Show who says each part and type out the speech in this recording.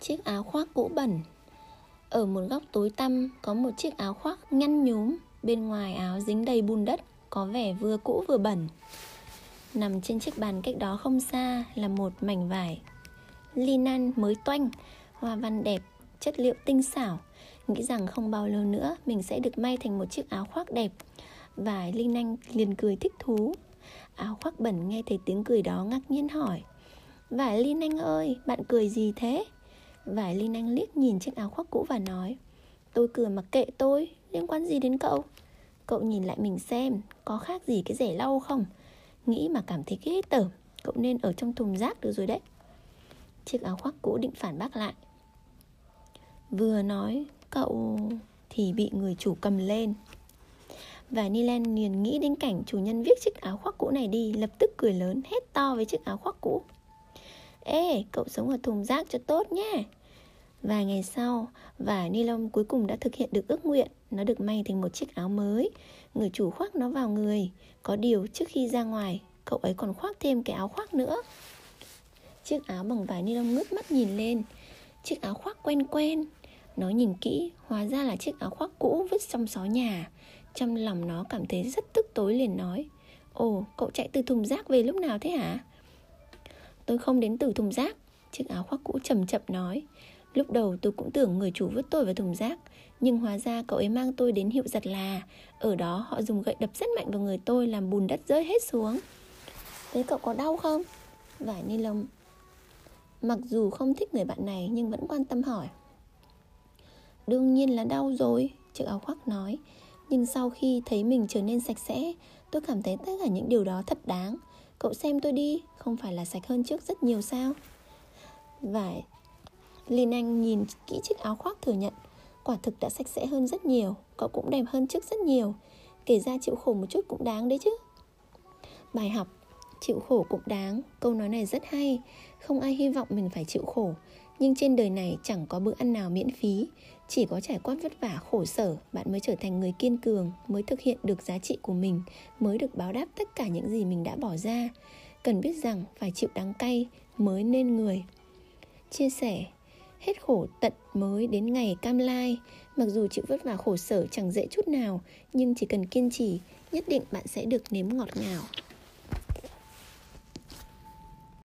Speaker 1: Chiếc áo khoác cũ bẩn. Ở một góc tối tăm có một chiếc áo khoác nhăn nhúm Bên ngoài áo dính đầy bùn đất Có vẻ vừa cũ vừa bẩn. Nằm trên chiếc bàn cách đó không xa là một mảnh vải Linan mới toanh Hoa văn đẹp, chất liệu tinh xảo. Nghĩ rằng không bao lâu nữa Mình sẽ được may thành một chiếc áo khoác đẹp. Vải Linh Anh liền cười thích thú. Áo khoác bẩn nghe thấy tiếng cười đó ngạc nhiên hỏi Vải Linh Anh ơi, bạn cười gì thế? Vải Linh Anh liếc nhìn chiếc áo khoác cũ và nói Tôi cười mặc kệ tôi, liên quan gì đến cậu? Cậu nhìn lại mình xem, có khác gì cái rẻ lau không? Nghĩ mà cảm thấy ghê tởm, cậu nên ở trong thùng rác được rồi đấy Chiếc áo khoác cũ định phản bác lại Vừa nói cậu thì bị người chủ cầm lên và Nilan liền nghĩ đến cảnh chủ nhân viết chiếc áo khoác cũ này đi Lập tức cười lớn hét to với chiếc áo khoác cũ Ê, cậu sống ở thùng rác cho tốt nhé. Vài ngày sau, vải ni lông cuối cùng đã thực hiện được ước nguyện. Nó được may thành một chiếc áo mới. Người chủ khoác nó vào người. Có điều trước khi ra ngoài Cậu ấy còn khoác thêm cái áo khoác nữa. Chiếc áo bằng vải ni lông ngước mắt nhìn lên. Chiếc áo khoác quen quen. Nó nhìn kỹ, hóa ra là chiếc áo khoác cũ vứt trong xó nhà. Trong lòng nó cảm thấy rất tức tối liền nói Ồ, cậu chạy từ thùng rác về lúc nào thế hả? Tôi không đến từ thùng rác. Chiếc áo khoác cũ chậm chậm nói. Lúc đầu tôi cũng tưởng người chủ vứt tôi vào thùng rác, Nhưng hóa ra cậu ấy mang tôi đến hiệu giặt là. Ở đó họ dùng gậy đập rất mạnh vào người tôi, Làm bùn đất rơi hết xuống. Thế cậu có đau không? Vải ni lông. Mặc dù không thích người bạn này, Nhưng vẫn quan tâm hỏi. Đương nhiên là đau rồi, Chiếc áo khoác nói. Nhưng sau khi thấy mình trở nên sạch sẽ, Tôi cảm thấy tất cả những điều đó thật đáng. Cậu xem tôi đi, Không phải là sạch hơn trước rất nhiều sao? Vải. Linh Anh nhìn kỹ chiếc áo khoác thừa nhận. Quả thực đã sạch sẽ hơn rất nhiều, Cậu cũng đẹp hơn trước rất nhiều. Kể ra chịu khổ một chút cũng đáng đấy chứ. Bài học. Chịu khổ cũng đáng. Câu nói này rất hay. Không ai hy vọng mình phải chịu khổ. Nhưng trên đời này chẳng có bữa ăn nào miễn phí. Chỉ có trải qua vất vả, khổ sở, Bạn mới trở thành người kiên cường, Mới thực hiện được giá trị của mình, Mới được báo đáp tất cả những gì mình đã bỏ ra. Cần biết rằng phải chịu đắng cay Mới nên người. Chia sẻ, Hết khổ tận mới đến ngày cam lai. Mặc dù chịu vất vả khổ sở chẳng dễ chút nào, Nhưng chỉ cần kiên trì, Nhất định bạn sẽ được nếm ngọt ngào.